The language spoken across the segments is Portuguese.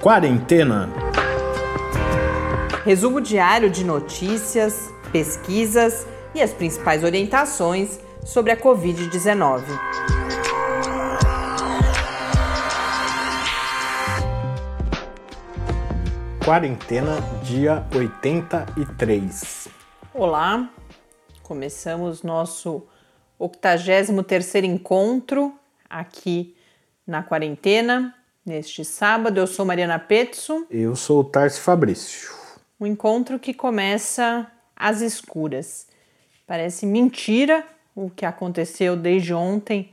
Quarentena. Resumo diário de notícias, pesquisas e as principais orientações sobre a Covid-19. Quarentena, dia 83. Olá, começamos nosso 83º encontro aqui na quarentena, neste sábado. Eu sou Mariana Petzo. Eu sou o Tarso Fabrício. Um encontro que começa às escuras. Parece mentira o que aconteceu desde ontem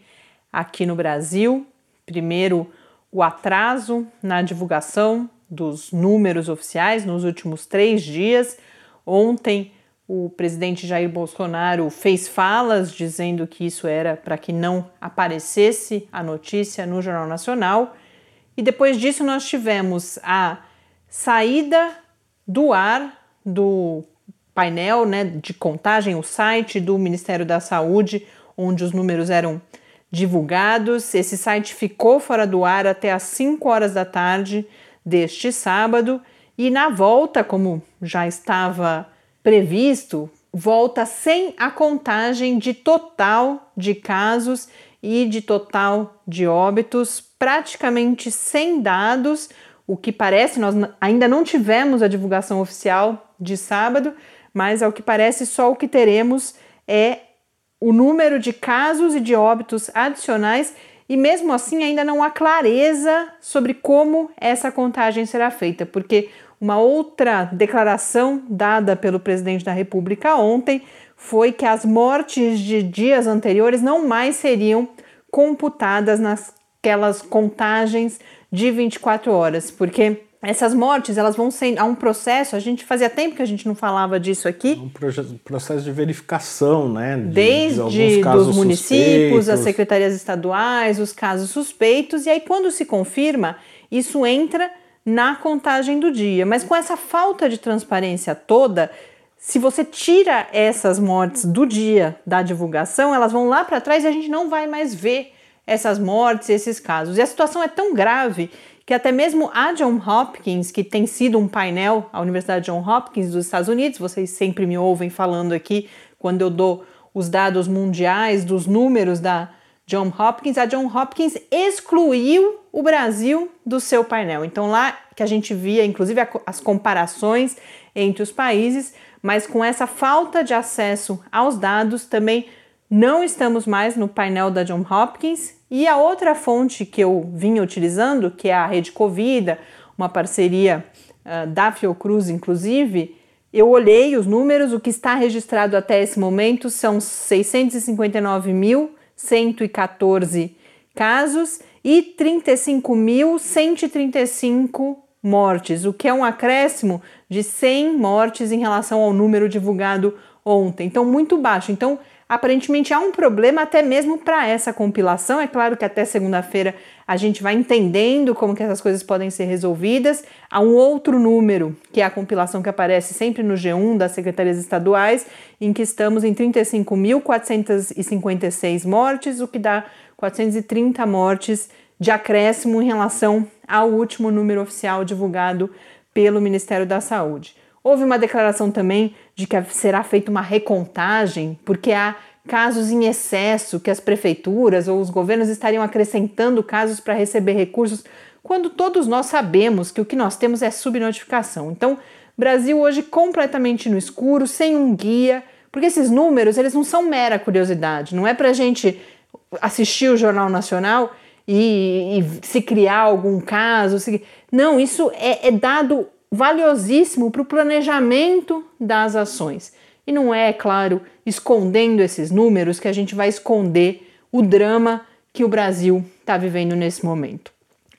aqui no Brasil. Primeiro, o atraso na divulgação dos números oficiais nos últimos três dias. Ontem, o presidente Jair Bolsonaro fez falas dizendo que isso era para que não aparecesse a notícia no Jornal Nacional. E depois disso, nós tivemos a saída do ar do painel né, de contagem, o site do Ministério da Saúde, onde os números eram divulgados. Esse site ficou fora do ar até às 5 horas da tarde deste sábado e na volta, como já estava previsto, volta sem a contagem de total de casos e de total de óbitos, praticamente sem dados, o que parece, nós ainda não tivemos a divulgação oficial de sábado, mas ao que parece só o que teremos é o número de casos e de óbitos adicionais e mesmo assim ainda não há clareza sobre como essa contagem será feita, porque uma outra declaração dada pelo presidente da República ontem foi que as mortes de dias anteriores não mais seriam computadas nasquelas contagens de 24 horas, porque essas mortes elas vão ser há um processo. A gente fazia tempo que a gente não falava disso aqui. Um processo de verificação, né? De, Desde de dos municípios, suspeitos. as secretarias estaduais, os casos suspeitos e aí quando se confirma isso entra na contagem do dia. Mas com essa falta de transparência toda, se você tira essas mortes do dia da divulgação, elas vão lá para trás e a gente não vai mais ver essas mortes, esses casos. E a situação é tão grave que até mesmo a John Hopkins, que tem sido um painel, a Universidade John Hopkins dos Estados Unidos, vocês sempre me ouvem falando aqui quando eu dou os dados mundiais dos números da John Hopkins, a John Hopkins excluiu o Brasil do seu painel. Então lá que a gente via, inclusive, as comparações entre os países, mas com essa falta de acesso aos dados também não estamos mais no painel da John Hopkins. E a outra fonte que eu vinha utilizando, que é a Rede Covida, uma parceria uh, da Fiocruz, inclusive, eu olhei os números, o que está registrado até esse momento são 659.114 casos e 35.135 mortes, o que é um acréscimo de 100 mortes em relação ao número divulgado ontem. Então, muito baixo. Então, aparentemente há um problema até mesmo para essa compilação. É claro que até segunda-feira a gente vai entendendo como que essas coisas podem ser resolvidas. Há um outro número, que é a compilação que aparece sempre no G1 das secretarias estaduais, em que estamos em 35.456 mortes, o que dá 430 mortes de acréscimo em relação ao último número oficial divulgado pelo Ministério da Saúde. Houve uma declaração também de que será feita uma recontagem, porque há casos em excesso que as prefeituras ou os governos estariam acrescentando casos para receber recursos, quando todos nós sabemos que o que nós temos é subnotificação. Então, Brasil hoje completamente no escuro, sem um guia, porque esses números eles não são mera curiosidade, não é para a gente assistir o Jornal Nacional e, e, se criar algum caso. Se... Não, isso é, é dado valiosíssimo para o planejamento das ações. E não é, claro, escondendo esses números que a gente vai esconder o drama que o Brasil está vivendo nesse momento.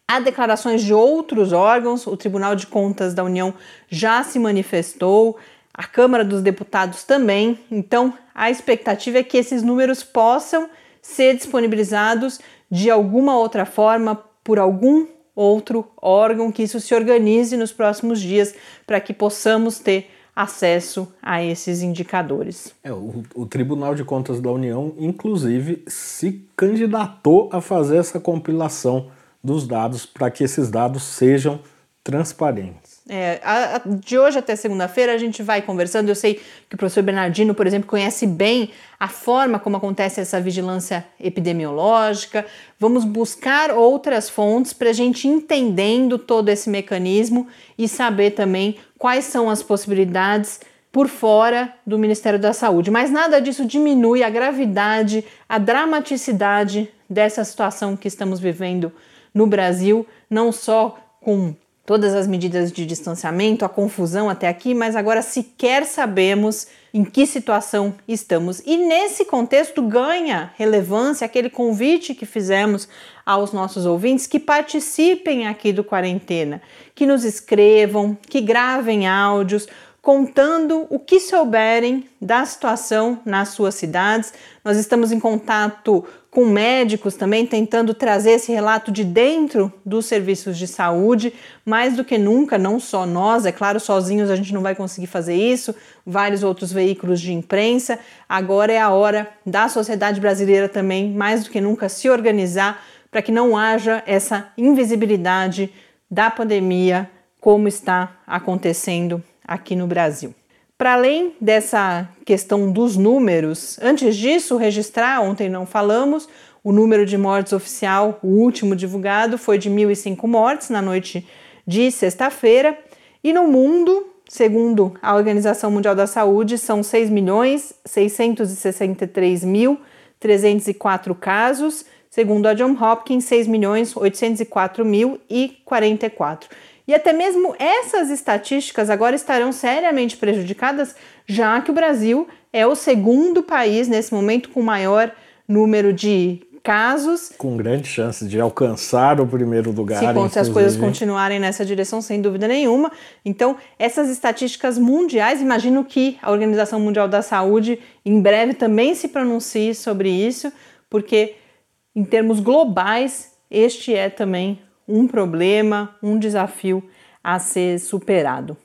Há declarações de outros órgãos, o Tribunal de Contas da União já se manifestou, a Câmara dos Deputados também, então a expectativa é que esses números possam ser disponibilizados de alguma outra forma por algum outro órgão, que isso se organize nos próximos dias para que possamos ter acesso a esses indicadores. É, o, o, Tribunal de Contas da União, inclusive, se candidatou a fazer essa compilação dos dados para que esses dados sejam transparentes. É, a, a, de hoje até segunda-feira a gente vai conversando. Eu sei que o professor Bernardino, por exemplo, conhece bem a forma como acontece essa vigilância epidemiológica. Vamos buscar outras fontes para a gente entendendo todo esse mecanismo e saber também quais são as possibilidades por fora do Ministério da Saúde. Mas nada disso diminui a gravidade, a dramaticidade dessa situação que estamos vivendo no Brasil, não só com todas as medidas de distanciamento, a confusão até aqui, mas agora sequer sabemos em que situação estamos. E nesse contexto ganha relevância aquele convite que fizemos aos nossos ouvintes que participem aqui do quarentena, que nos escrevam, que gravem áudios contando o que souberem da situação nas suas cidades. Nós estamos em contato com médicos também, tentando trazer esse relato de dentro dos serviços de saúde, mais do que nunca, não só nós, é claro, sozinhos a gente não vai conseguir fazer isso, vários outros veículos de imprensa. Agora é a hora da sociedade brasileira também, mais do que nunca, se organizar para que não haja essa invisibilidade da pandemia como está acontecendo aqui no Brasil. Para além dessa questão dos números, antes disso, registrar, ontem não falamos, o número de mortes oficial, o último divulgado, foi de 1.005 mortes na noite de sexta-feira. E no mundo, segundo a Organização Mundial da Saúde, são 6.663.304 casos. Segundo a John Hopkins, 6.804.044. E até mesmo essas estatísticas agora estarão seriamente prejudicadas, já que o Brasil é o segundo país nesse momento com maior número de casos. Com grande chance de alcançar o primeiro lugar. Se, se as coisas continuarem nessa direção, sem dúvida nenhuma. Então, essas estatísticas mundiais, imagino que a Organização Mundial da Saúde em breve também se pronuncie sobre isso, porque em termos globais, este é também um problema, um desafio a ser superado.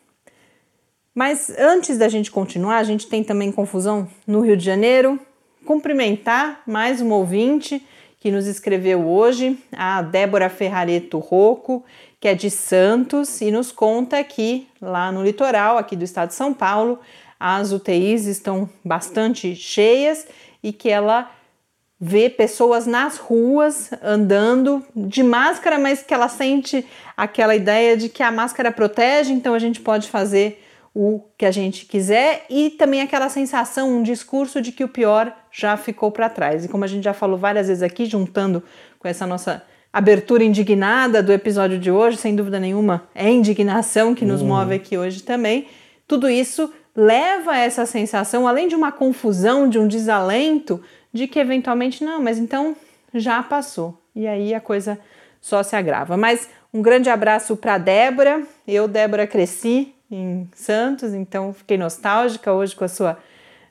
Mas antes da gente continuar, a gente tem também confusão no Rio de Janeiro. Cumprimentar mais uma ouvinte que nos escreveu hoje, a Débora Ferrareto Rocco, que é de Santos e nos conta que lá no litoral, aqui do estado de São Paulo, as UTIs estão bastante cheias e que ela ver pessoas nas ruas andando de máscara, mas que ela sente aquela ideia de que a máscara protege, então a gente pode fazer o que a gente quiser e também aquela sensação, um discurso de que o pior já ficou para trás. E como a gente já falou várias vezes aqui, juntando com essa nossa abertura indignada do episódio de hoje, sem dúvida nenhuma, é indignação que nos uhum. move aqui hoje também. Tudo isso leva a essa sensação, além de uma confusão, de um desalento, de que eventualmente não, mas então já passou. E aí a coisa só se agrava. Mas um grande abraço para Débora. Eu, Débora, cresci em Santos, então fiquei nostálgica hoje com a sua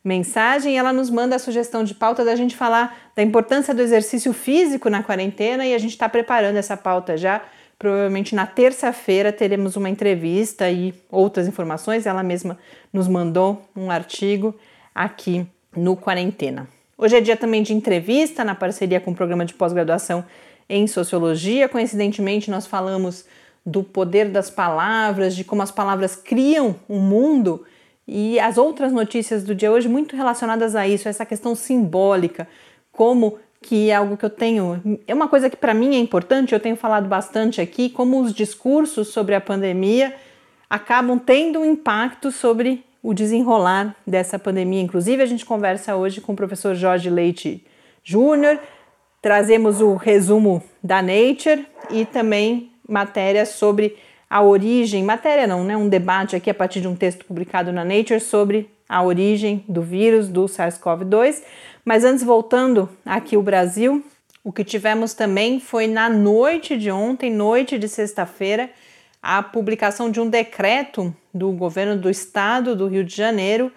mensagem. Ela nos manda a sugestão de pauta da gente falar da importância do exercício físico na quarentena e a gente está preparando essa pauta já. Provavelmente na terça-feira teremos uma entrevista e outras informações. Ela mesma nos mandou um artigo aqui no Quarentena. Hoje é dia também de entrevista na parceria com o programa de pós-graduação em Sociologia. Coincidentemente, nós falamos do poder das palavras, de como as palavras criam um mundo e as outras notícias do dia hoje muito relacionadas a isso, essa questão simbólica, como que é algo que eu tenho, é uma coisa que para mim é importante, eu tenho falado bastante aqui, como os discursos sobre a pandemia acabam tendo um impacto sobre o desenrolar dessa pandemia. Inclusive, a gente conversa hoje com o professor Jorge Leite Júnior, trazemos o resumo da Nature e também matéria sobre a origem, matéria não, né? Um debate aqui a partir de um texto publicado na Nature sobre a origem do vírus do SARS-CoV-2. Mas antes, voltando aqui o Brasil, o que tivemos também foi na noite de ontem, noite de sexta-feira, a publicação de um decreto do governo do estado do Rio de Janeiro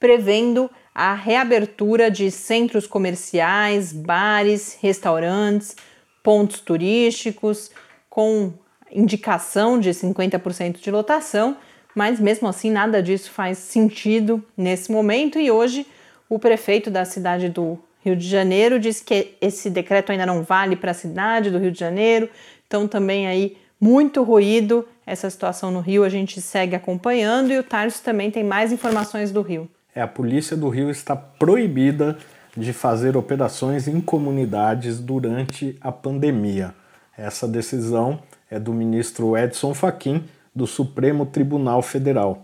prevendo a reabertura de centros comerciais, bares, restaurantes, pontos turísticos com indicação de 50% de lotação, mas mesmo assim nada disso faz sentido nesse momento. E hoje o prefeito da cidade do Rio de Janeiro disse que esse decreto ainda não vale para a cidade do Rio de Janeiro, então também aí muito ruído, essa situação no Rio a gente segue acompanhando e o Tarso também tem mais informações do Rio. É, a polícia do Rio está proibida de fazer operações em comunidades durante a pandemia. Essa decisão é do ministro Edson Fachin, do Supremo Tribunal Federal.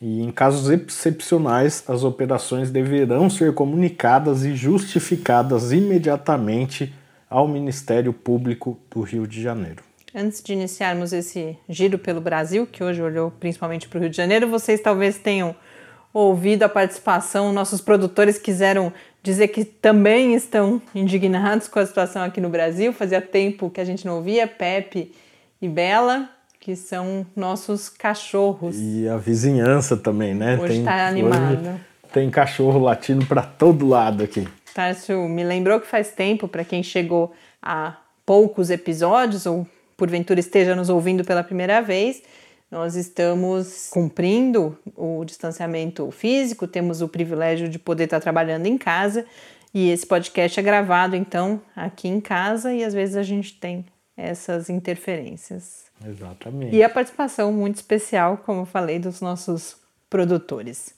E em casos excepcionais, as operações deverão ser comunicadas e justificadas imediatamente ao Ministério Público do Rio de Janeiro. Antes de iniciarmos esse giro pelo Brasil, que hoje olhou principalmente para o Rio de Janeiro, vocês talvez tenham ouvido a participação, nossos produtores quiseram dizer que também estão indignados com a situação aqui no Brasil. Fazia tempo que a gente não ouvia Pepe e Bela, que são nossos cachorros. E a vizinhança também, né? Hoje está animado. Hoje tem cachorro latindo para todo lado aqui. Tarso me lembrou que faz tempo, para quem chegou a poucos episódios ou porventura esteja nos ouvindo pela primeira vez, nós estamos cumprindo o distanciamento físico, temos o privilégio de poder estar trabalhando em casa e esse podcast é gravado então aqui em casa e às vezes a gente tem essas interferências. Exatamente. E a participação muito especial, como eu falei, dos nossos produtores.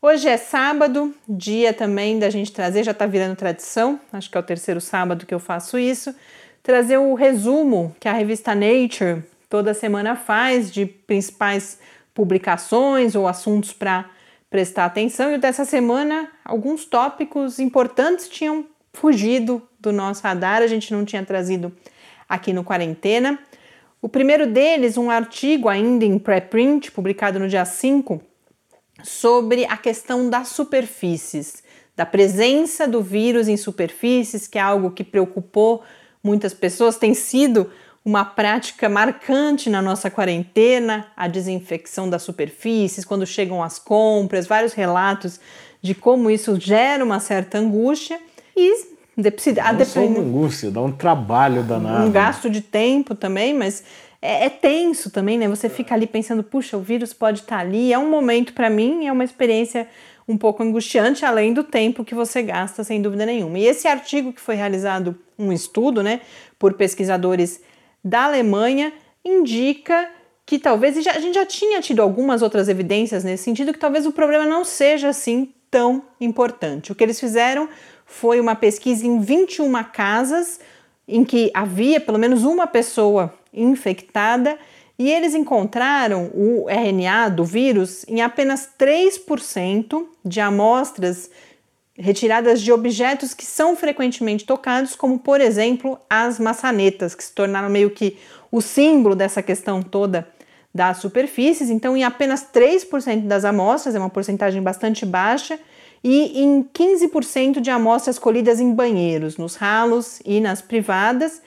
Hoje é sábado, dia também da gente trazer, já está virando tradição, acho que é o terceiro sábado que eu faço isso, trazer o resumo que a revista Nature toda semana faz de principais publicações ou assuntos para prestar atenção. E dessa semana, alguns tópicos importantes tinham fugido do nosso radar, a gente não tinha trazido aqui no Quarentena. O primeiro deles, um artigo ainda em pré-print, publicado no dia 5, sobre a questão das superfícies, da presença do vírus em superfícies, que é algo que preocupou muitas pessoas, tem sido uma prática marcante na nossa quarentena, a desinfecção das superfícies, quando chegam as compras, vários relatos de como isso gera uma certa angústia e a Não só uma angústia, dá um trabalho danado. Um gasto de tempo também, mas é, é, tenso também, né? Você fica ali pensando, puxa, o vírus pode estar ali. É um momento para mim, é uma experiência um pouco angustiante, além do tempo que você gasta, sem dúvida nenhuma. E esse artigo que foi realizado, um estudo, né, por pesquisadores da Alemanha indica que talvez, a gente já tinha tido algumas outras evidências nesse sentido, que talvez o problema não seja assim tão importante. O que eles fizeram foi uma pesquisa em 21 casas em que havia pelo menos uma pessoa infectada e eles encontraram o RNA do vírus em apenas 3% de amostras retiradas de objetos que são frequentemente tocados, como por exemplo as maçanetas, que se tornaram meio que o símbolo dessa questão toda das superfícies. Então, em apenas 3% das amostras, é uma porcentagem bastante baixa, e em 15% de amostras colhidas em banheiros, nos ralos e nas privadas.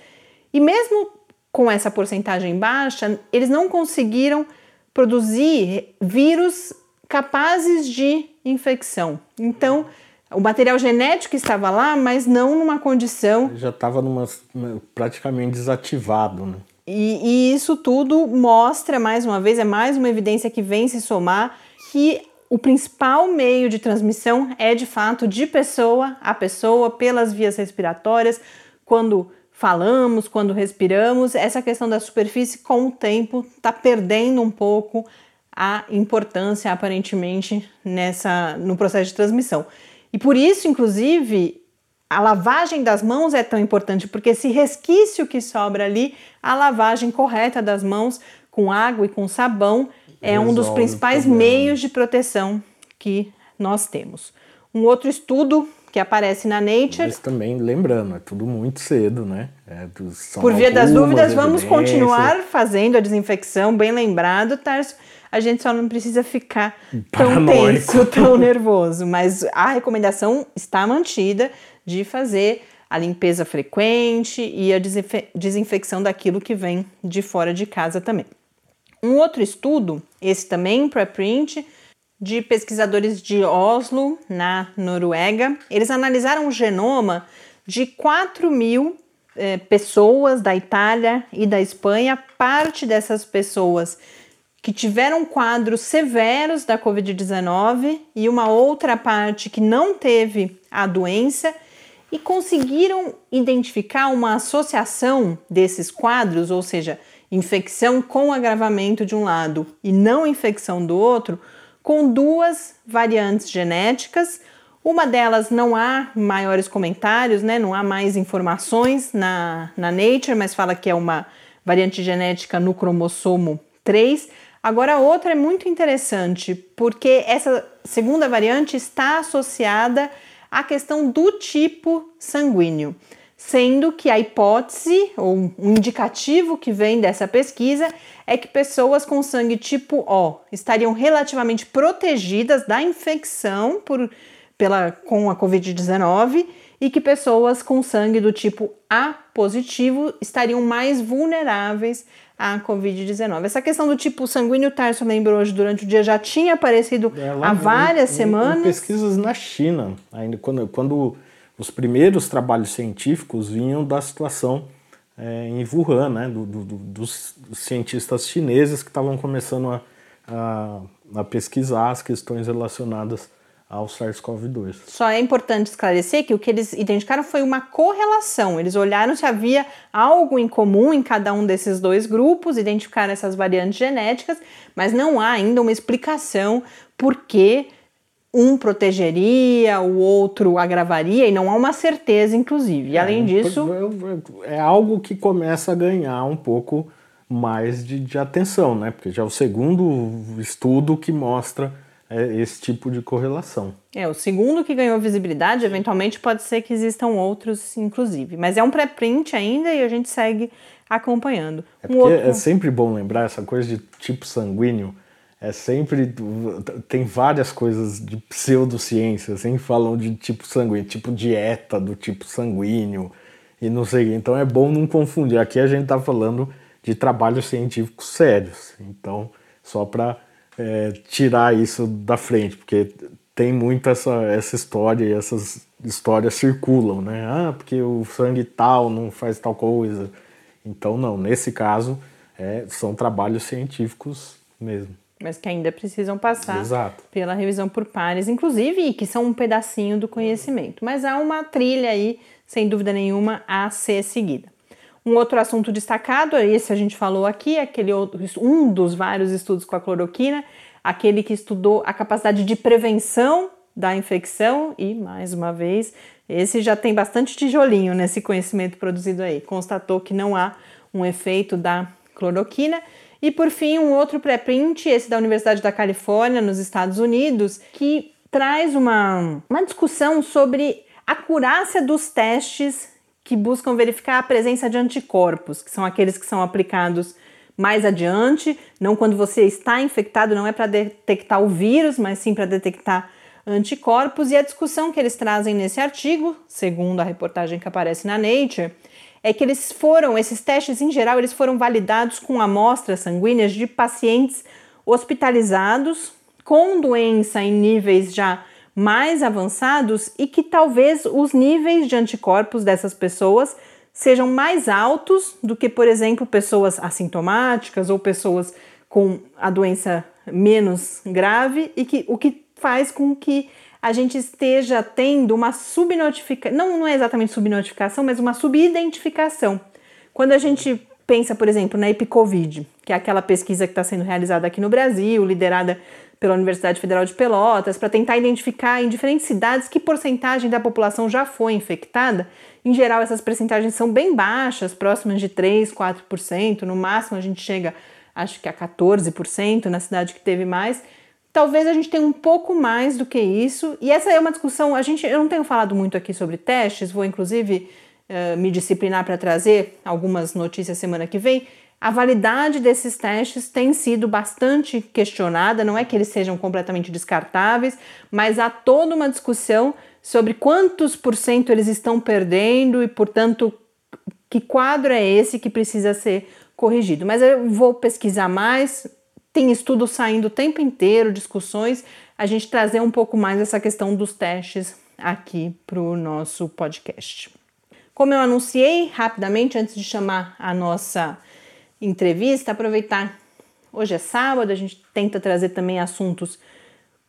E mesmo com essa porcentagem baixa, eles não conseguiram produzir vírus capazes de infecção. Então, o material genético estava lá, mas não numa condição. Já estava praticamente desativado, né? E, e, isso tudo mostra, mais uma vez, é mais uma evidência que vem se somar que o principal meio de transmissão é de fato de pessoa a pessoa, pelas vias respiratórias, quando falamos, quando respiramos. Essa questão da superfície, com o tempo, está perdendo um pouco a importância, aparentemente, nessa, no processo de transmissão. E por isso, inclusive, a lavagem das mãos é tão importante, porque esse resquício que sobra ali, a lavagem correta das mãos com água e com sabão é Resolve um dos principais meios de proteção que nós temos. Um outro estudo que aparece na Nature. Mas também, lembrando, é tudo muito cedo, né? É, Por via das dúvidas, vamos continuar fazendo a desinfecção, bem lembrado, Tarso a gente só não precisa ficar tão tenso, tão nervoso. Mas a recomendação está mantida de fazer a limpeza frequente e a desinfecção daquilo que vem de fora de casa também. Um outro estudo, esse também pré-print, de pesquisadores de Oslo, na Noruega, eles analisaram o genoma de 4 mil eh, pessoas da Itália e da Espanha. Parte dessas pessoas que tiveram quadros severos da Covid-19 e uma outra parte que não teve a doença. e conseguiram identificar uma associação desses quadros, ou seja, infecção com agravamento de um lado e não infecção do outro, com duas variantes genéticas. Uma delas não há maiores comentários, né? não há mais informações na, na Nature, mas fala que é uma variante genética no cromossomo 3. Agora, a outra é muito interessante, porque essa segunda variante está associada à questão do tipo sanguíneo sendo que a hipótese ou um indicativo que vem dessa pesquisa é que pessoas com sangue tipo O estariam relativamente protegidas da infecção por, pela, com a Covid-19 e que pessoas com sangue do tipo A positivo estariam mais vulneráveis à Covid-19. Essa questão do tipo sanguíneo, Tarso lembrou hoje durante o dia, já tinha aparecido é, há várias em, semanas. Em pesquisas na China, ainda quando, quando os primeiros trabalhos científicos vinham da situação é, em Wuhan, né, do, do, dos cientistas chineses que estavam começando a, a, a pesquisar as questões relacionadas ao SARS-CoV-2. Só é importante esclarecer que o que eles identificaram foi uma correlação. Eles olharam se havia algo em comum em cada um desses dois grupos, identificaram essas variantes genéticas, mas não há ainda uma explicação por que um protegeria, o outro agravaria, e não há uma certeza, inclusive. E além é, disso. É algo que começa a ganhar um pouco mais de, de atenção, né? Porque já é o segundo estudo que mostra é, esse tipo de correlação. É, o segundo que ganhou visibilidade, eventualmente pode ser que existam outros, inclusive. Mas é um pré-print ainda e a gente segue acompanhando. É, um outro... é sempre bom lembrar essa coisa de tipo sanguíneo é sempre tem várias coisas de pseudociência, sempre falam de tipo sanguíneo, tipo dieta do tipo sanguíneo e não sei. Então é bom não confundir. Aqui a gente está falando de trabalhos científicos sérios. Então só para é, tirar isso da frente, porque tem muito essa, essa história e essas histórias circulam, né? Ah, porque o sangue tal não faz tal coisa. Então não, nesse caso é, são trabalhos científicos mesmo mas que ainda precisam passar Exato. pela revisão por pares, inclusive, e que são um pedacinho do conhecimento. Mas há uma trilha aí, sem dúvida nenhuma, a ser seguida. Um outro assunto destacado, esse a gente falou aqui, aquele outro, um dos vários estudos com a cloroquina, aquele que estudou a capacidade de prevenção da infecção e, mais uma vez, esse já tem bastante tijolinho nesse conhecimento produzido aí. Constatou que não há um efeito da cloroquina e por fim, um outro pré-print, esse da Universidade da Califórnia, nos Estados Unidos, que traz uma, uma discussão sobre a acurácia dos testes que buscam verificar a presença de anticorpos, que são aqueles que são aplicados mais adiante, não quando você está infectado, não é para detectar o vírus, mas sim para detectar anticorpos. E a discussão que eles trazem nesse artigo, segundo a reportagem que aparece na Nature, é que eles foram, esses testes em geral, eles foram validados com amostras sanguíneas de pacientes hospitalizados com doença em níveis já mais avançados e que talvez os níveis de anticorpos dessas pessoas sejam mais altos do que, por exemplo, pessoas assintomáticas ou pessoas com a doença menos grave e que o que faz com que a gente esteja tendo uma subnotificação, não, não é exatamente subnotificação, mas uma subidentificação. Quando a gente pensa, por exemplo, na EpiCovid, que é aquela pesquisa que está sendo realizada aqui no Brasil, liderada pela Universidade Federal de Pelotas, para tentar identificar em diferentes cidades que porcentagem da população já foi infectada. Em geral, essas percentagens são bem baixas, próximas de 3, 4%, no máximo a gente chega, acho que a 14% na cidade que teve mais. Talvez a gente tenha um pouco mais do que isso, e essa é uma discussão. A gente, eu não tenho falado muito aqui sobre testes, vou inclusive uh, me disciplinar para trazer algumas notícias semana que vem. A validade desses testes tem sido bastante questionada, não é que eles sejam completamente descartáveis, mas há toda uma discussão sobre quantos por cento eles estão perdendo e, portanto, que quadro é esse que precisa ser corrigido. Mas eu vou pesquisar mais, tem estudos saindo o tempo inteiro, discussões, a gente trazer um pouco mais essa questão dos testes aqui para o nosso podcast. Como eu anunciei rapidamente antes de chamar a nossa entrevista, aproveitar hoje é sábado, a gente tenta trazer também assuntos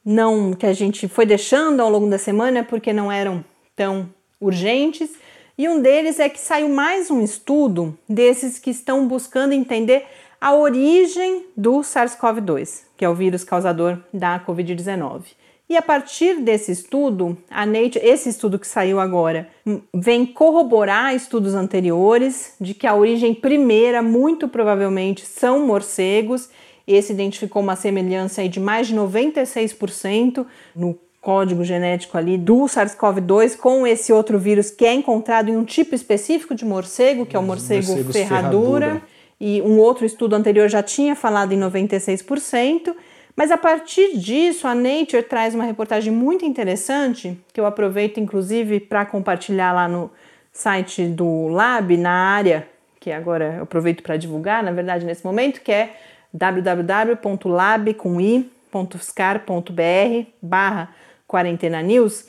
não que a gente foi deixando ao longo da semana porque não eram tão urgentes. E um deles é que saiu mais um estudo desses que estão buscando entender a origem do SARS-CoV-2, que é o vírus causador da Covid-19. E a partir desse estudo, a Nature, esse estudo que saiu agora, hum, vem corroborar estudos anteriores de que a origem primeira, muito provavelmente, são morcegos. Esse identificou uma semelhança de mais de 96% no código genético ali do SARS-CoV-2 com esse outro vírus que é encontrado em um tipo específico de morcego, que é o morcego ferradura. ferradura. E um outro estudo anterior já tinha falado em 96%. Mas a partir disso, a Nature traz uma reportagem muito interessante, que eu aproveito inclusive para compartilhar lá no site do Lab, na área que agora eu aproveito para divulgar, na verdade, nesse momento, que é www.lab.i.fiscar.br barra quarentena news,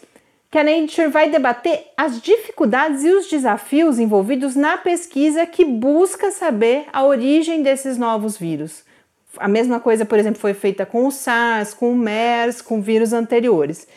que a Nature vai debater as dificuldades e os desafios envolvidos na pesquisa que busca saber a origem desses novos vírus. A mesma coisa, por exemplo, foi feita com o SARS, com o MERS, com vírus anteriores.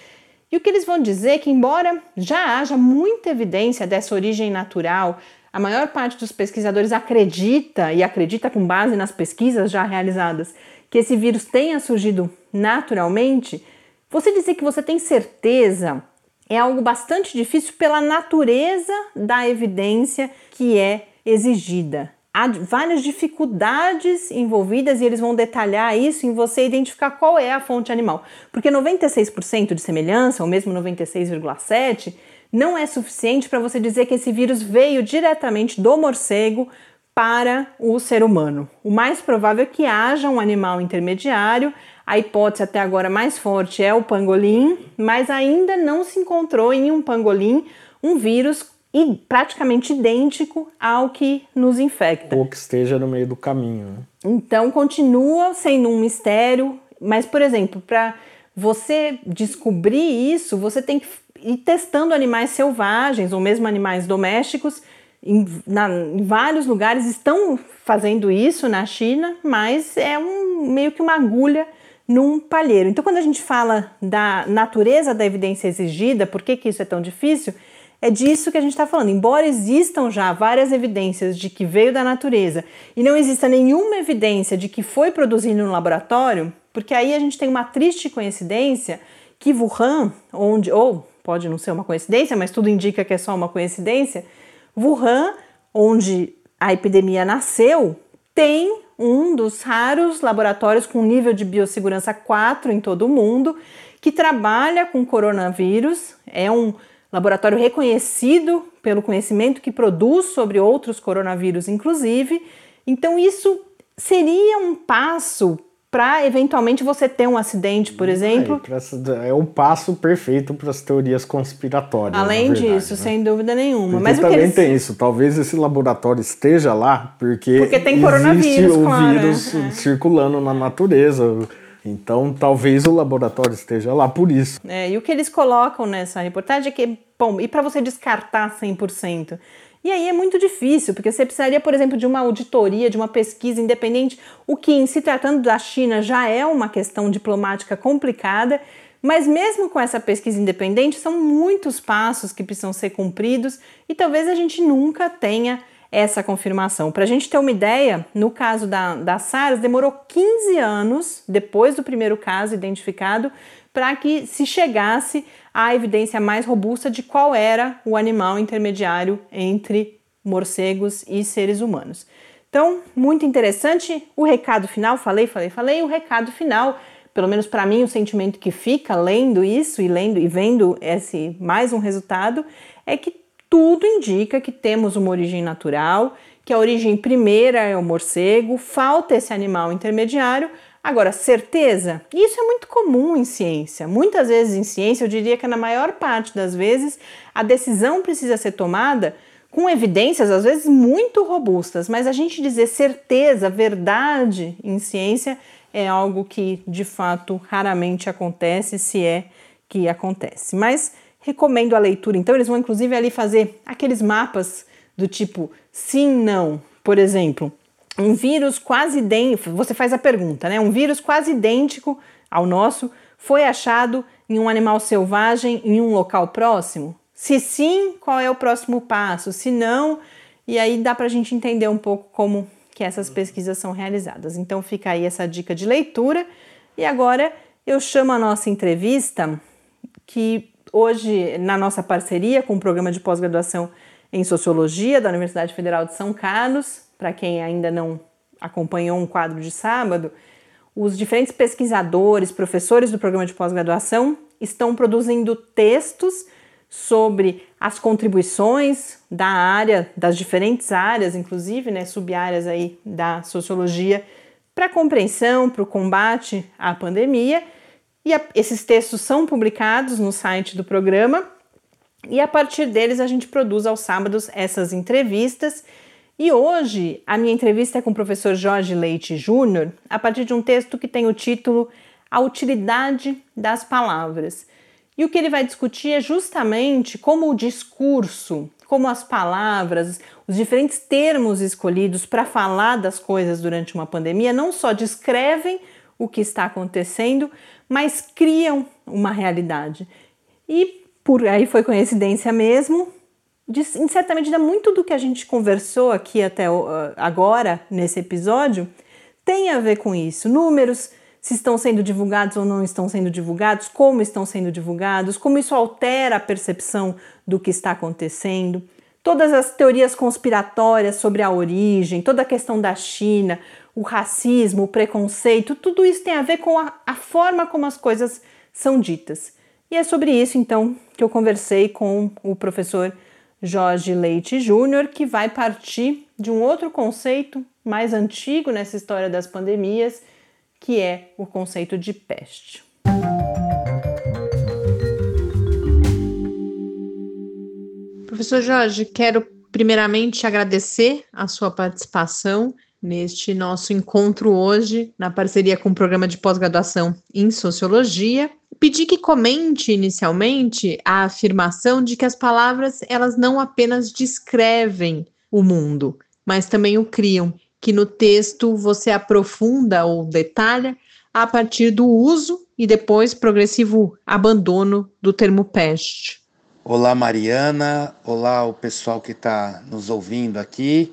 E o que eles vão dizer é que, embora já haja muita evidência dessa origem natural, a maior parte dos pesquisadores acredita, e acredita com base nas pesquisas já realizadas, que esse vírus tenha surgido naturalmente. Você dizer que você tem certeza é algo bastante difícil pela natureza da evidência que é exigida há várias dificuldades envolvidas e eles vão detalhar isso em você identificar qual é a fonte animal. Porque 96% de semelhança, ou mesmo 96,7%, não é suficiente para você dizer que esse vírus veio diretamente do morcego para o ser humano. O mais provável é que haja um animal intermediário. A hipótese até agora mais forte é o pangolim, mas ainda não se encontrou em um pangolim um vírus e praticamente idêntico ao que nos infecta. Ou que esteja no meio do caminho. Né? Então continua sendo um mistério, mas por exemplo, para você descobrir isso, você tem que ir testando animais selvagens ou mesmo animais domésticos. Em, na, em vários lugares estão fazendo isso na China, mas é um meio que uma agulha num palheiro. Então, quando a gente fala da natureza da evidência exigida, por que, que isso é tão difícil? É disso que a gente está falando. Embora existam já várias evidências de que veio da natureza e não exista nenhuma evidência de que foi produzido no laboratório, porque aí a gente tem uma triste coincidência que Wuhan, onde, ou pode não ser uma coincidência, mas tudo indica que é só uma coincidência, Wuhan, onde a epidemia nasceu, tem um dos raros laboratórios com nível de biossegurança 4 em todo o mundo que trabalha com coronavírus. É um laboratório reconhecido pelo conhecimento que produz sobre outros coronavírus, inclusive. Então, isso seria um passo para eventualmente você ter um acidente, por exemplo. É, o passo perfeito para as teorias conspiratórias. Além verdade, disso, né? sem dúvida nenhuma. Porque Mas também eles... tem isso. Talvez esse laboratório esteja lá porque, porque tem coronavírus, o claro, vírus é. circulando na natureza. Então, talvez o laboratório esteja lá por isso. É, e o que eles colocam nessa reportagem é que, bom, e para você descartar 100%? E aí é muito difícil, porque você precisaria, por exemplo, de uma auditoria, de uma pesquisa independente, o que, em se tratando da China, já é uma questão diplomática complicada. Mas mesmo com essa pesquisa independente, são muitos passos que precisam ser cumpridos e talvez a gente nunca tenha essa confirmação. Para a gente ter uma ideia, no caso da, da SARS, demorou 15 anos depois do primeiro caso identificado para que se chegasse à evidência mais robusta de qual era o animal intermediário entre morcegos e seres humanos. Então, muito interessante. O recado final, falei, falei, falei. O recado final, pelo menos para mim, o sentimento que fica lendo isso e lendo e vendo esse mais um resultado é que tudo indica que temos uma origem natural, que a origem primeira é o morcego, falta esse animal intermediário. Agora, certeza? Isso é muito comum em ciência. Muitas vezes em ciência, eu diria que na maior parte das vezes, a decisão precisa ser tomada com evidências, às vezes muito robustas, mas a gente dizer certeza, verdade em ciência é algo que de fato raramente acontece, se é que acontece. Mas Recomendo a leitura, então eles vão inclusive ali fazer aqueles mapas do tipo sim, não. Por exemplo, um vírus quase idêntico, você faz a pergunta, né? Um vírus quase idêntico ao nosso foi achado em um animal selvagem em um local próximo? Se sim, qual é o próximo passo? Se não, e aí dá para a gente entender um pouco como que essas pesquisas são realizadas. Então fica aí essa dica de leitura. E agora eu chamo a nossa entrevista, que hoje, na nossa parceria com o programa de pós-graduação em Sociologia da Universidade Federal de São Carlos, para quem ainda não acompanhou um quadro de sábado, os diferentes pesquisadores, professores do programa de pós-graduação estão produzindo textos sobre as contribuições da área, das diferentes áreas, inclusive, né, sub-áreas aí da sociologia, para a compreensão, para o combate à pandemia. E a, esses textos são publicados no site do programa e a partir deles a gente produz aos sábados essas entrevistas. E hoje a minha entrevista é com o professor Jorge Leite Júnior, a partir de um texto que tem o título A Utilidade das Palavras. E o que ele vai discutir é justamente como o discurso, como as palavras, os diferentes termos escolhidos para falar das coisas durante uma pandemia não só descrevem o que está acontecendo, mas criam uma realidade. E por aí foi coincidência mesmo, de, em certa medida, muito do que a gente conversou aqui até agora, nesse episódio, tem a ver com isso. Números, se estão sendo divulgados ou não estão sendo divulgados, como estão sendo divulgados, como isso altera a percepção do que está acontecendo. Todas as teorias conspiratórias sobre a origem, toda a questão da China, o racismo, o preconceito, tudo isso tem a ver com a, a forma como as coisas são ditas. E é sobre isso, então, que eu conversei com o professor Jorge Leite Júnior, que vai partir de um outro conceito mais antigo nessa história das pandemias, que é o conceito de peste. Professor Jorge, quero primeiramente agradecer a sua participação neste nosso encontro hoje, na parceria com o programa de pós-graduação em Sociologia. Pedi que comente inicialmente a afirmação de que as palavras elas não apenas descrevem o mundo, mas também o criam que no texto você aprofunda ou detalha a partir do uso e depois progressivo abandono do termo peste. Olá, Mariana. Olá, o pessoal que está nos ouvindo aqui.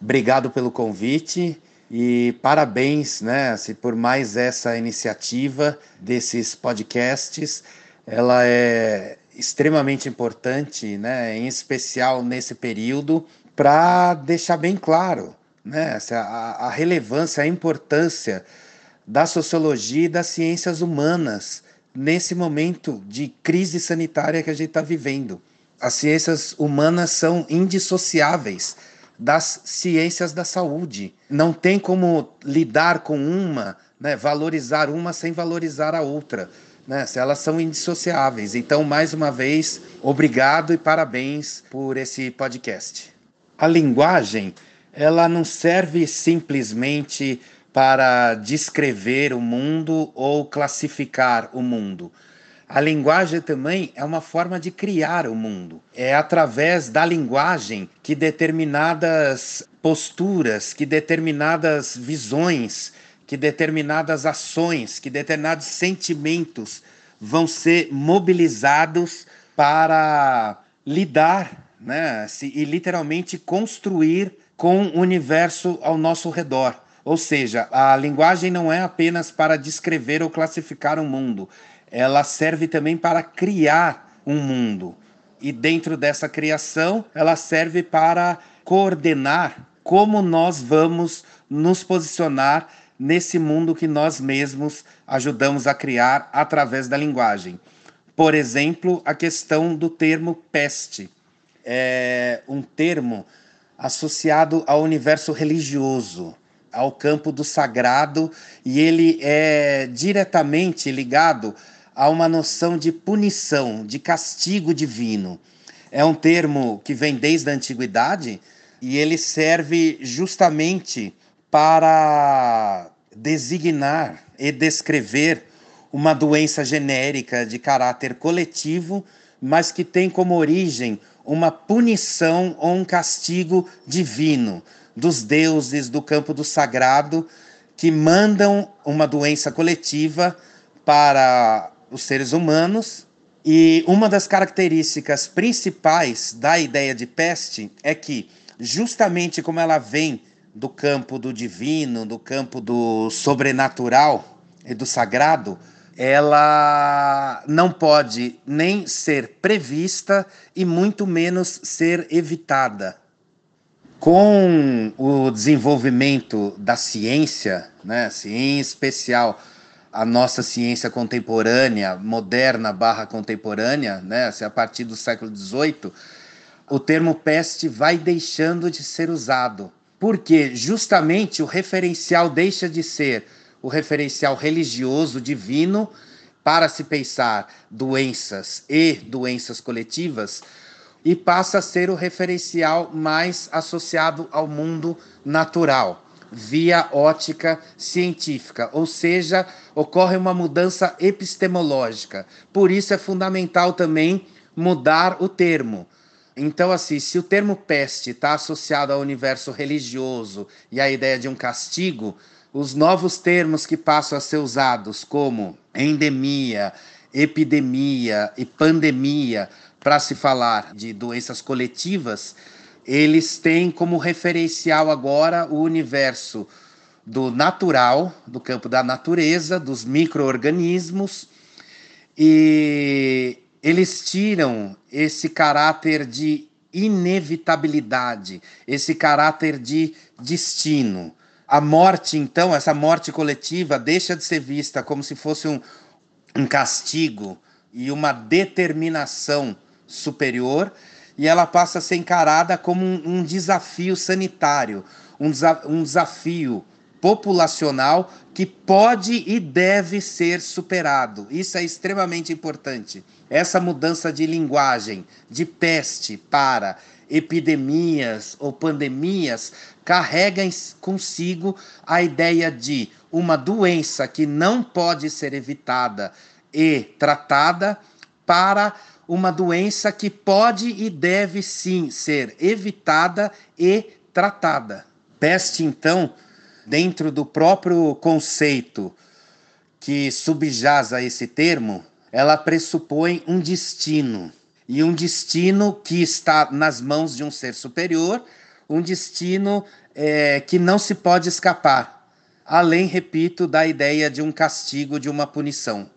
Obrigado pelo convite e parabéns, né, assim, por mais essa iniciativa desses podcasts. Ela é extremamente importante, né, em especial nesse período, para deixar bem claro né? a, a relevância, a importância da sociologia e das ciências humanas nesse momento de crise sanitária que a gente está vivendo. As ciências humanas são indissociáveis das ciências da saúde. Não tem como lidar com uma, né, valorizar uma sem valorizar a outra. Né, elas são indissociáveis. Então, mais uma vez, obrigado e parabéns por esse podcast. A linguagem ela não serve simplesmente para descrever o mundo ou classificar o mundo. A linguagem também é uma forma de criar o mundo. É através da linguagem que determinadas posturas, que determinadas visões, que determinadas ações, que determinados sentimentos vão ser mobilizados para lidar né, e literalmente construir com o universo ao nosso redor. Ou seja, a linguagem não é apenas para descrever ou classificar o um mundo, ela serve também para criar um mundo. E dentro dessa criação, ela serve para coordenar como nós vamos nos posicionar nesse mundo que nós mesmos ajudamos a criar através da linguagem. Por exemplo, a questão do termo peste. É um termo associado ao universo religioso, ao campo do sagrado, e ele é diretamente ligado a uma noção de punição, de castigo divino. É um termo que vem desde a antiguidade e ele serve justamente para designar e descrever uma doença genérica de caráter coletivo, mas que tem como origem uma punição ou um castigo divino dos deuses do campo do sagrado que mandam uma doença coletiva para os seres humanos E uma das características principais da ideia de peste é que, justamente como ela vem do campo do divino, do campo do sobrenatural e do sagrado, ela não pode nem ser prevista e muito menos ser evitada. Com o desenvolvimento da ciência, né, em especial a nossa ciência contemporânea, moderna barra contemporânea, né, a partir do século XVIII, o termo peste vai deixando de ser usado. Porque justamente o referencial deixa de ser o referencial religioso divino para se pensar doenças e doenças coletivas e passa a ser o referencial mais associado ao mundo natural, via ótica científica, ou seja, ocorre uma mudança epistemológica. Por isso é fundamental também mudar o termo. Então, assim, se o termo peste está associado ao universo religioso e à ideia de um castigo, os novos termos que passam a ser usados, como endemia, epidemia e pandemia, para se falar de doenças coletivas, eles têm como referencial agora o universo do natural, do campo da natureza, dos micro-organismos, e eles tiram esse caráter de inevitabilidade, esse caráter de destino. A morte, então, essa morte coletiva, deixa de ser vista como se fosse um, um castigo e uma determinação superior, e ela passa a ser encarada como um, um desafio sanitário, um, desa um desafio populacional que pode e deve ser superado. Isso é extremamente importante. Essa mudança de linguagem de peste para epidemias ou pandemias carrega consigo a ideia de uma doença que não pode ser evitada e tratada para uma doença que pode e deve sim ser evitada e tratada. Peste, então, dentro do próprio conceito que subjaz a esse termo, ela pressupõe um destino. E um destino que está nas mãos de um ser superior um destino é, que não se pode escapar, além, repito, da ideia de um castigo, de uma punição.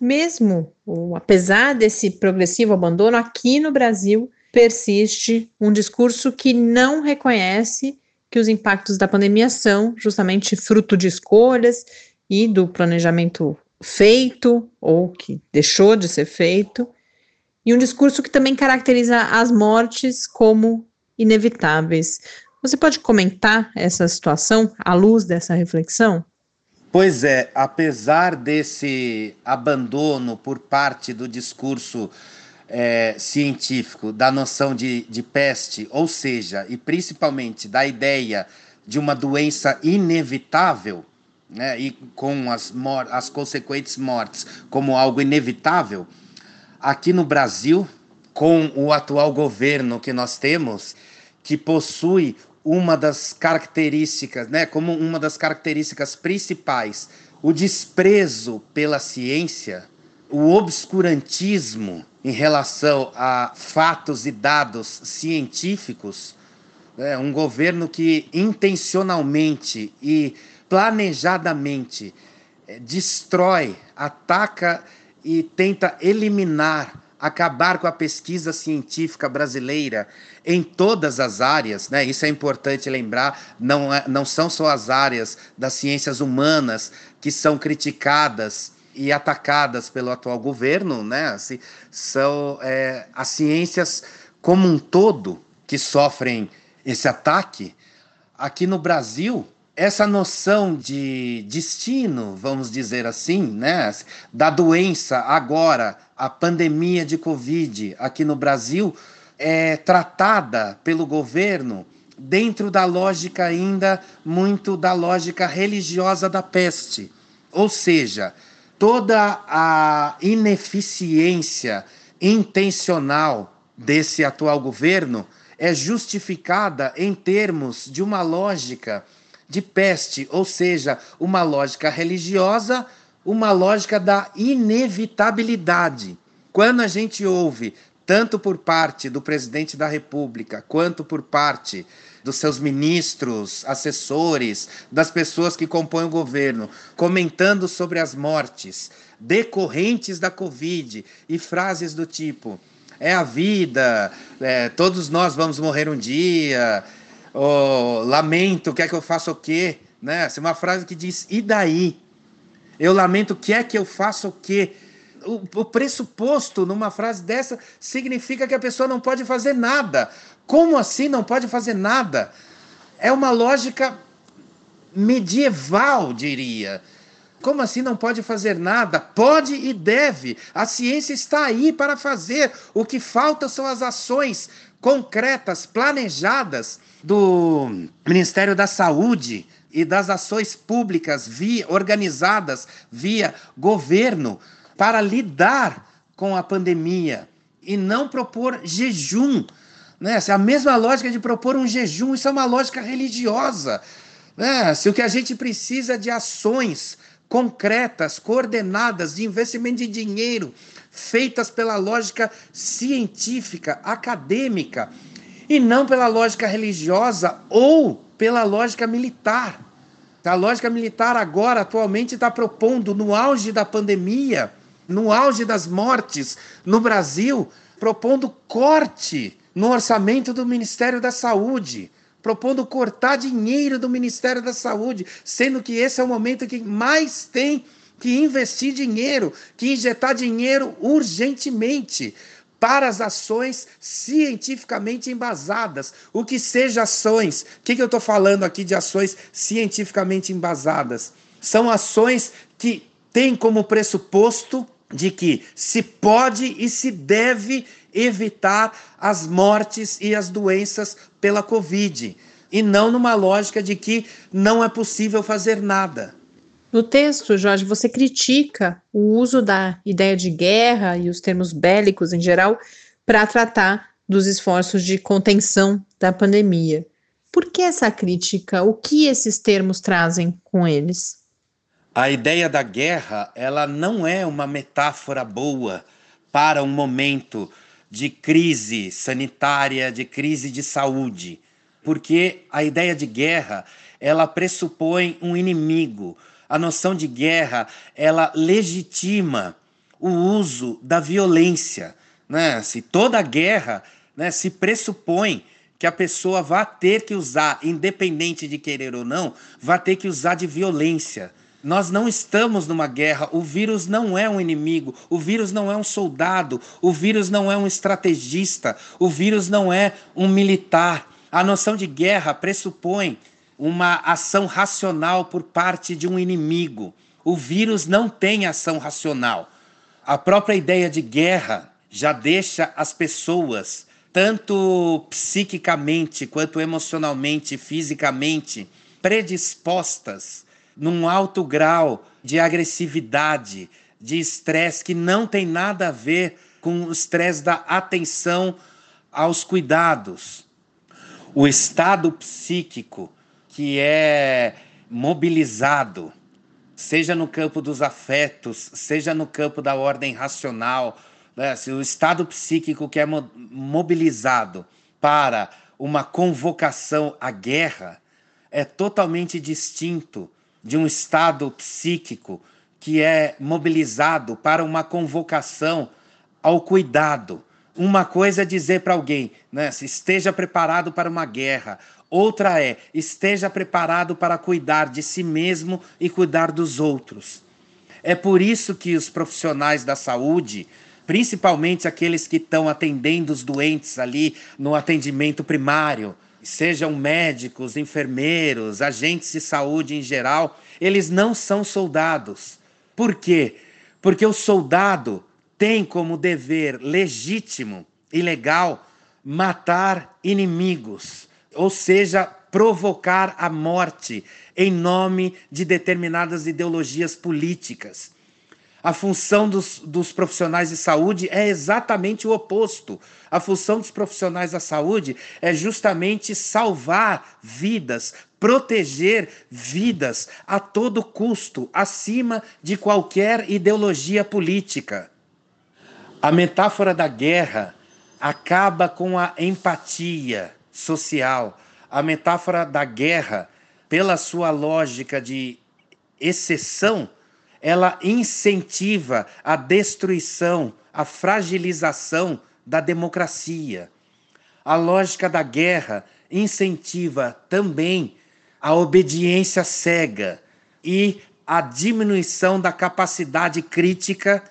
Mesmo, ou apesar desse progressivo abandono, aqui no Brasil persiste um discurso que não reconhece que os impactos da pandemia são justamente fruto de escolhas e do planejamento feito ou que deixou de ser feito, e um discurso que também caracteriza as mortes como inevitáveis. Você pode comentar essa situação à luz dessa reflexão? Pois é, apesar desse abandono por parte do discurso é, científico da noção de, de peste, ou seja, e principalmente da ideia de uma doença inevitável, né, e com as, as consequentes mortes como algo inevitável, aqui no Brasil, com o atual governo que nós temos, que possui uma das características, né, como uma das características principais, o desprezo pela ciência, o obscurantismo em relação a fatos e dados científicos, é um governo que intencionalmente e planejadamente é, destrói, ataca e tenta eliminar acabar com a pesquisa científica brasileira em todas as áreas, né? Isso é importante lembrar, não, é, não são só as áreas das ciências humanas que são criticadas e atacadas pelo atual governo, né? Assim, são é, as ciências como um todo que sofrem esse ataque. Aqui no Brasil, essa noção de destino, vamos dizer assim, né, da doença agora, a pandemia de Covid aqui no Brasil, é tratada pelo governo dentro da lógica ainda muito da lógica religiosa da peste. Ou seja, toda a ineficiência intencional desse atual governo é justificada em termos de uma lógica de peste, ou seja, uma lógica religiosa, uma lógica da inevitabilidade. quando a gente ouve, tanto por parte do presidente da República, quanto por parte dos seus ministros, assessores, das pessoas que compõem o governo, comentando sobre as mortes decorrentes da Covid e frases do tipo: é a vida, é, todos nós vamos morrer um dia, oh, lamento, quer que eu faça o quê? Né? Assim, uma frase que diz: e daí? Eu lamento, quer que eu faça o quê? O, o pressuposto numa frase dessa significa que a pessoa não pode fazer nada. Como assim não pode fazer nada? É uma lógica medieval, diria. Como assim não pode fazer nada? Pode e deve. A ciência está aí para fazer. O que falta são as ações concretas, planejadas do Ministério da Saúde e das ações públicas via, organizadas via governo para lidar com a pandemia e não propor jejum né? Se a mesma lógica de propor um jejum, isso é uma lógica religiosa. Né? Se o que a gente precisa é de ações concretas, coordenadas, de investimento de dinheiro, feitas pela lógica científica, acadêmica, e não pela lógica religiosa ou pela lógica militar. A lógica militar agora, atualmente, está propondo, no auge da pandemia, no auge das mortes no Brasil, propondo corte no orçamento do Ministério da Saúde, propondo cortar dinheiro do Ministério da Saúde, sendo que esse é o momento que mais tem que investir dinheiro, que injetar dinheiro urgentemente para as ações cientificamente embasadas. O que seja ações? O que, que eu estou falando aqui de ações cientificamente embasadas? São ações que têm como pressuposto de que se pode e se deve evitar as mortes e as doenças pela Covid, e não numa lógica de que não é possível fazer nada. No texto, Jorge, você critica o uso da ideia de guerra e os termos bélicos em geral para tratar dos esforços de contenção da pandemia. Por que essa crítica? O que esses termos trazem com eles? A ideia da guerra, ela não é uma metáfora boa para um momento de crise sanitária, de crise de saúde, porque a ideia de guerra, ela pressupõe um inimigo. A noção de guerra, ela legitima o uso da violência, né? Se toda guerra, né, se pressupõe que a pessoa vai ter que usar, independente de querer ou não, vai ter que usar de violência. Nós não estamos numa guerra, o vírus não é um inimigo, o vírus não é um soldado, o vírus não é um estrategista, o vírus não é um militar. A noção de guerra pressupõe uma ação racional por parte de um inimigo. O vírus não tem ação racional. A própria ideia de guerra já deixa as pessoas, tanto psiquicamente quanto emocionalmente, fisicamente, predispostas num alto grau de agressividade, de estresse que não tem nada a ver com o estresse da atenção aos cuidados. O estado psíquico que é mobilizado, seja no campo dos afetos, seja no campo da ordem racional, né? o estado psíquico que é mobilizado para uma convocação à guerra é totalmente distinto de um estado psíquico que é mobilizado para uma convocação ao cuidado. Uma coisa é dizer para alguém, né, esteja preparado para uma guerra. Outra é, esteja preparado para cuidar de si mesmo e cuidar dos outros. É por isso que os profissionais da saúde, principalmente aqueles que estão atendendo os doentes ali no atendimento primário, sejam médicos, enfermeiros, agentes de saúde em geral, eles não são soldados. Por quê? Porque o soldado tem como dever legítimo e legal matar inimigos, ou seja, provocar a morte em nome de determinadas ideologias políticas. A função dos, dos, profissionais de saúde é exatamente o oposto. A função dos profissionais da saúde é justamente salvar vidas, proteger vidas a todo custo, acima de qualquer ideologia política. A metáfora da guerra acaba com a empatia social. A metáfora da guerra, pela sua lógica de exceção, ela incentiva a destruição, a fragilização da democracia. A lógica da guerra incentiva também a obediência cega e a diminuição da capacidade crítica,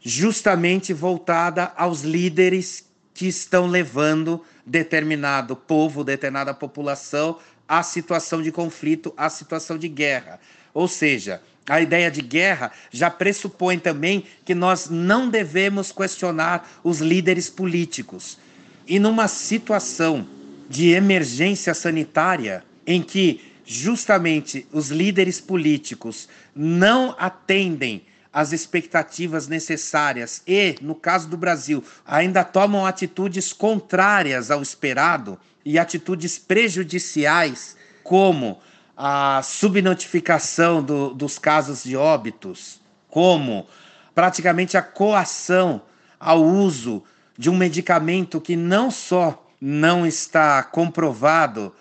justamente voltada aos líderes que estão levando determinado povo, determinada população à situação de conflito, à situação de guerra. Ou seja, a ideia de guerra já pressupõe também que nós não devemos questionar os líderes políticos. E numa situação de emergência sanitária, em que justamente os líderes políticos não atendem às expectativas necessárias e, no caso do Brasil, ainda tomam atitudes contrárias ao esperado e atitudes prejudiciais, como a subnotificação do, dos casos de óbitos, como praticamente a coação ao uso de um medicamento que não só não está comprovado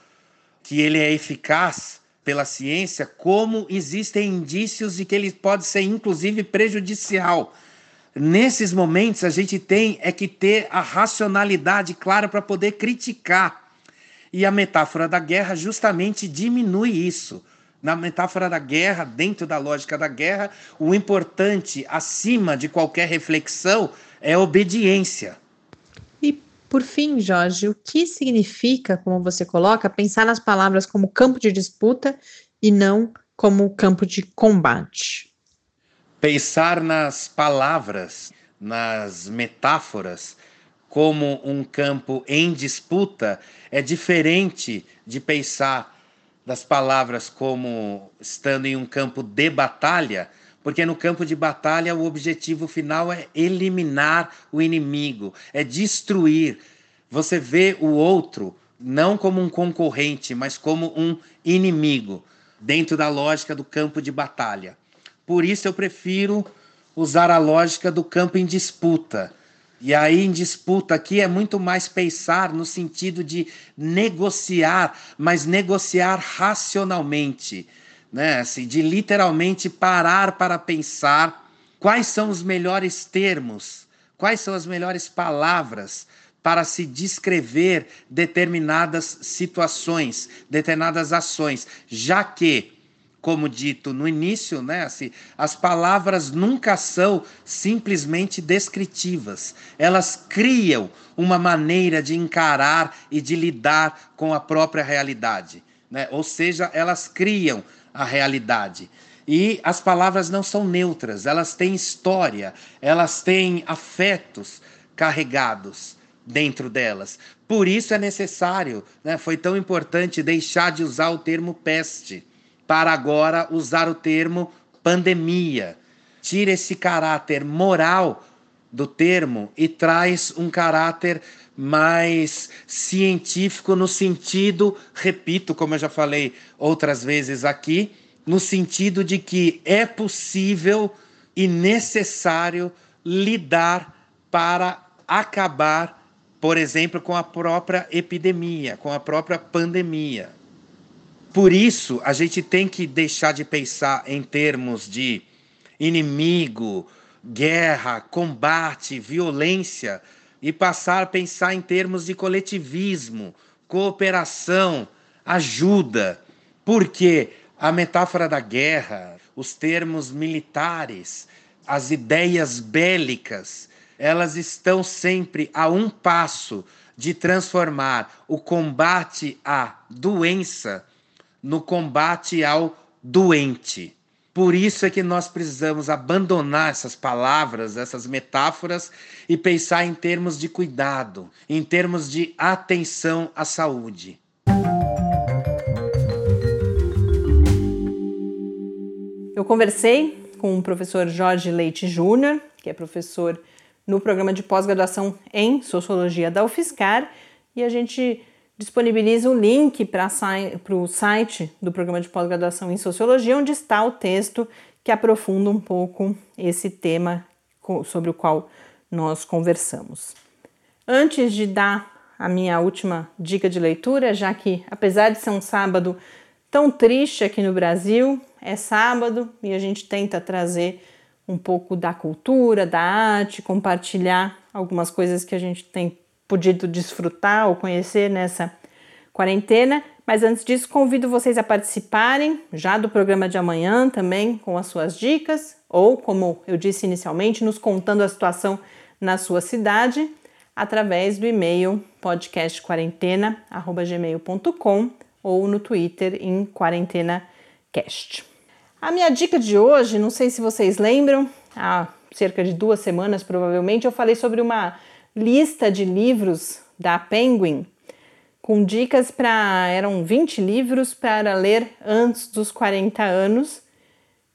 que ele é eficaz pela ciência, como existem indícios de que ele pode ser inclusive prejudicial. Nesses momentos a gente tem é que ter a racionalidade clara para poder criticar e a metáfora da guerra justamente diminui isso. Na metáfora da guerra, dentro da lógica da guerra, o importante, acima de qualquer reflexão, é obediência. E, por fim, Jorge, o que significa, como você coloca, pensar nas palavras como campo de disputa e não como campo de combate? Pensar nas palavras, nas metáforas, como um campo em disputa é diferente de pensar das palavras como estando em um campo de batalha, porque no campo de batalha o objetivo final é eliminar o inimigo, é destruir. Você vê o outro não como um concorrente, mas como um inimigo, dentro da lógica do campo de batalha. Por isso eu prefiro usar a lógica do campo em disputa e aí, em disputa aqui, é muito mais pensar no sentido de negociar, mas negociar racionalmente, né? Assim, de literalmente parar para pensar quais são os melhores termos, quais são as melhores palavras para se descrever determinadas situações, determinadas ações, já que como dito no início, né, assim, as palavras nunca são simplesmente descritivas. Elas criam uma maneira de encarar e de lidar com a própria realidade. Né? Ou seja, elas criam a realidade. E as palavras não são neutras, elas têm história, elas têm afetos carregados dentro delas. Por isso é necessário, né, foi tão importante deixar de usar o termo peste para agora usar o termo pandemia. Tira esse caráter moral do termo e traz um caráter mais científico no sentido, repito, como eu já falei outras vezes aqui, no sentido de que é possível e necessário lidar para acabar, por exemplo, com a própria epidemia, com a própria pandemia. Por isso, a gente tem que deixar de pensar em termos de inimigo, guerra, combate, violência e passar a pensar em termos de coletivismo, cooperação, ajuda. Porque a metáfora da guerra, os termos militares, as ideias bélicas, elas estão sempre a um passo de transformar o combate à doença no combate ao doente. Por isso é que nós precisamos abandonar essas palavras, essas metáforas e pensar em termos de cuidado, em termos de atenção à saúde. Eu conversei com o professor Jorge Leite Júnior, que é professor no programa de pós-graduação em Sociologia da UFSCar, e a gente disponibiliza o link para o site do programa de pós-graduação em Sociologia, onde está o texto que aprofunda um pouco esse tema sobre o qual nós conversamos. Antes de dar a minha última dica de leitura, já que apesar de ser um sábado tão triste aqui no Brasil, é sábado e a gente tenta trazer um pouco da cultura, da arte, compartilhar algumas coisas que a gente tem podido desfrutar ou conhecer nessa quarentena. Mas antes disso, convido vocês a participarem já do programa de amanhã também com as suas dicas, ou como eu disse inicialmente, nos contando a situação na sua cidade através do e-mail podcastquarentena@gmail.com ou no Twitter em quarentenacast. A minha dica de hoje, não sei se vocês lembram, há cerca de duas semanas provavelmente, eu falei sobre uma lista de livros da Penguin com dicas para. eram 20 livros para ler antes dos 40 anos.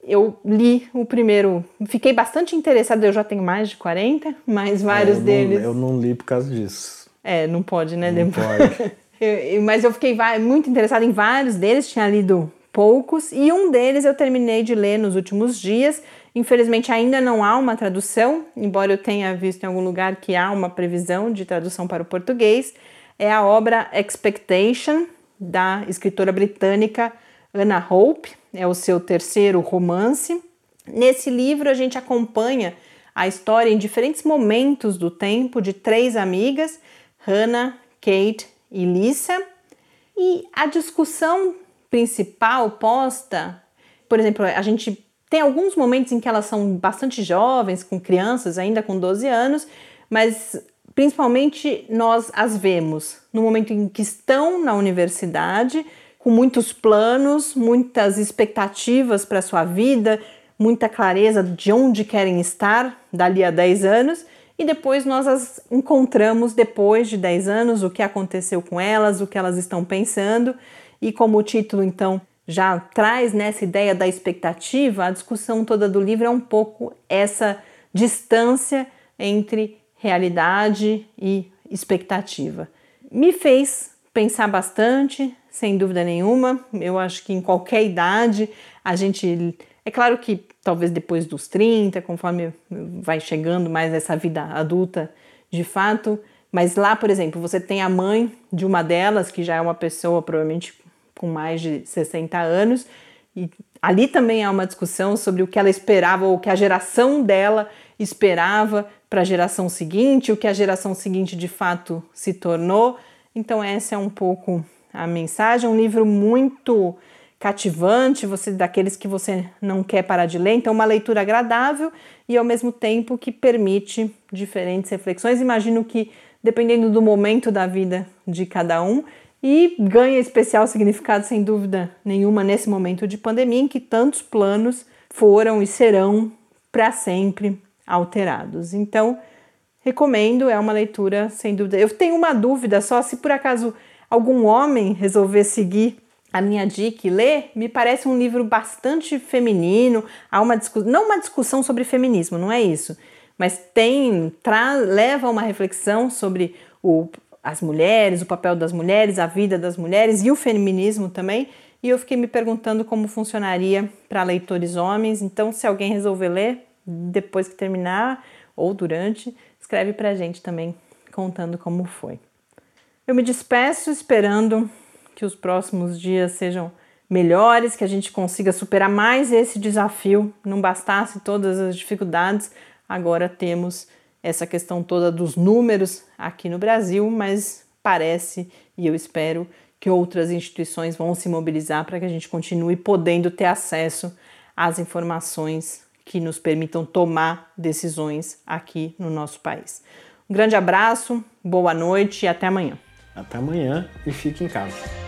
Eu li o primeiro, fiquei bastante interessada, eu já tenho mais de 40, mas vários é, eu deles. Não, eu não li por causa disso. É, não pode, né? Não pode. eu, mas eu fiquei muito interessada em vários deles, tinha lido poucos, e um deles eu terminei de ler nos últimos dias. Infelizmente ainda não há uma tradução, embora eu tenha visto em algum lugar que há uma previsão de tradução para o português é a obra Expectation, da escritora britânica Anna Hope, é o seu terceiro romance. Nesse livro, a gente acompanha a história em diferentes momentos do tempo de três amigas, Hannah, Kate e Lisa. E a discussão principal posta, por exemplo, a gente tem alguns momentos em que elas são bastante jovens, com crianças ainda com 12 anos, mas Principalmente nós as vemos. No momento em que estão na universidade, com muitos planos, muitas expectativas para a sua vida, muita clareza de onde querem estar dali a 10 anos, e depois nós as encontramos depois de 10 anos, o que aconteceu com elas, o que elas estão pensando, e como o título então já traz nessa ideia da expectativa, a discussão toda do livro é um pouco essa distância entre realidade e expectativa. Me fez pensar bastante, sem dúvida nenhuma. Eu acho que em qualquer idade a gente. É claro que talvez depois dos 30, conforme vai chegando mais essa vida adulta de fato, mas lá, por exemplo, você tem a mãe de uma delas, que já é uma pessoa provavelmente com mais de 60 anos, e ali também há uma discussão sobre o que ela esperava ou o que a geração dela esperava para a geração seguinte, o que a geração seguinte de fato se tornou. Então essa é um pouco a mensagem, um livro muito cativante, você daqueles que você não quer parar de ler, então uma leitura agradável e ao mesmo tempo que permite diferentes reflexões. Imagino que dependendo do momento da vida de cada um e ganha especial significado sem dúvida nenhuma nesse momento de pandemia em que tantos planos foram e serão para sempre alterados. Então, recomendo, é uma leitura sem dúvida. Eu tenho uma dúvida só se por acaso algum homem resolver seguir a minha dica e ler, me parece um livro bastante feminino, há uma discussão, não uma discussão sobre feminismo, não é isso, mas tem tra, leva uma reflexão sobre o, as mulheres, o papel das mulheres, a vida das mulheres e o feminismo também. E eu fiquei me perguntando como funcionaria para leitores homens. Então, se alguém resolver ler, depois que terminar ou durante, escreve para a gente também contando como foi. Eu me despeço esperando que os próximos dias sejam melhores, que a gente consiga superar mais esse desafio. Não bastasse todas as dificuldades, agora temos essa questão toda dos números aqui no Brasil, mas parece e eu espero que outras instituições vão se mobilizar para que a gente continue podendo ter acesso às informações que nos permitam tomar decisões aqui no nosso país. Um grande abraço, boa noite e até amanhã. Até amanhã e fique em casa.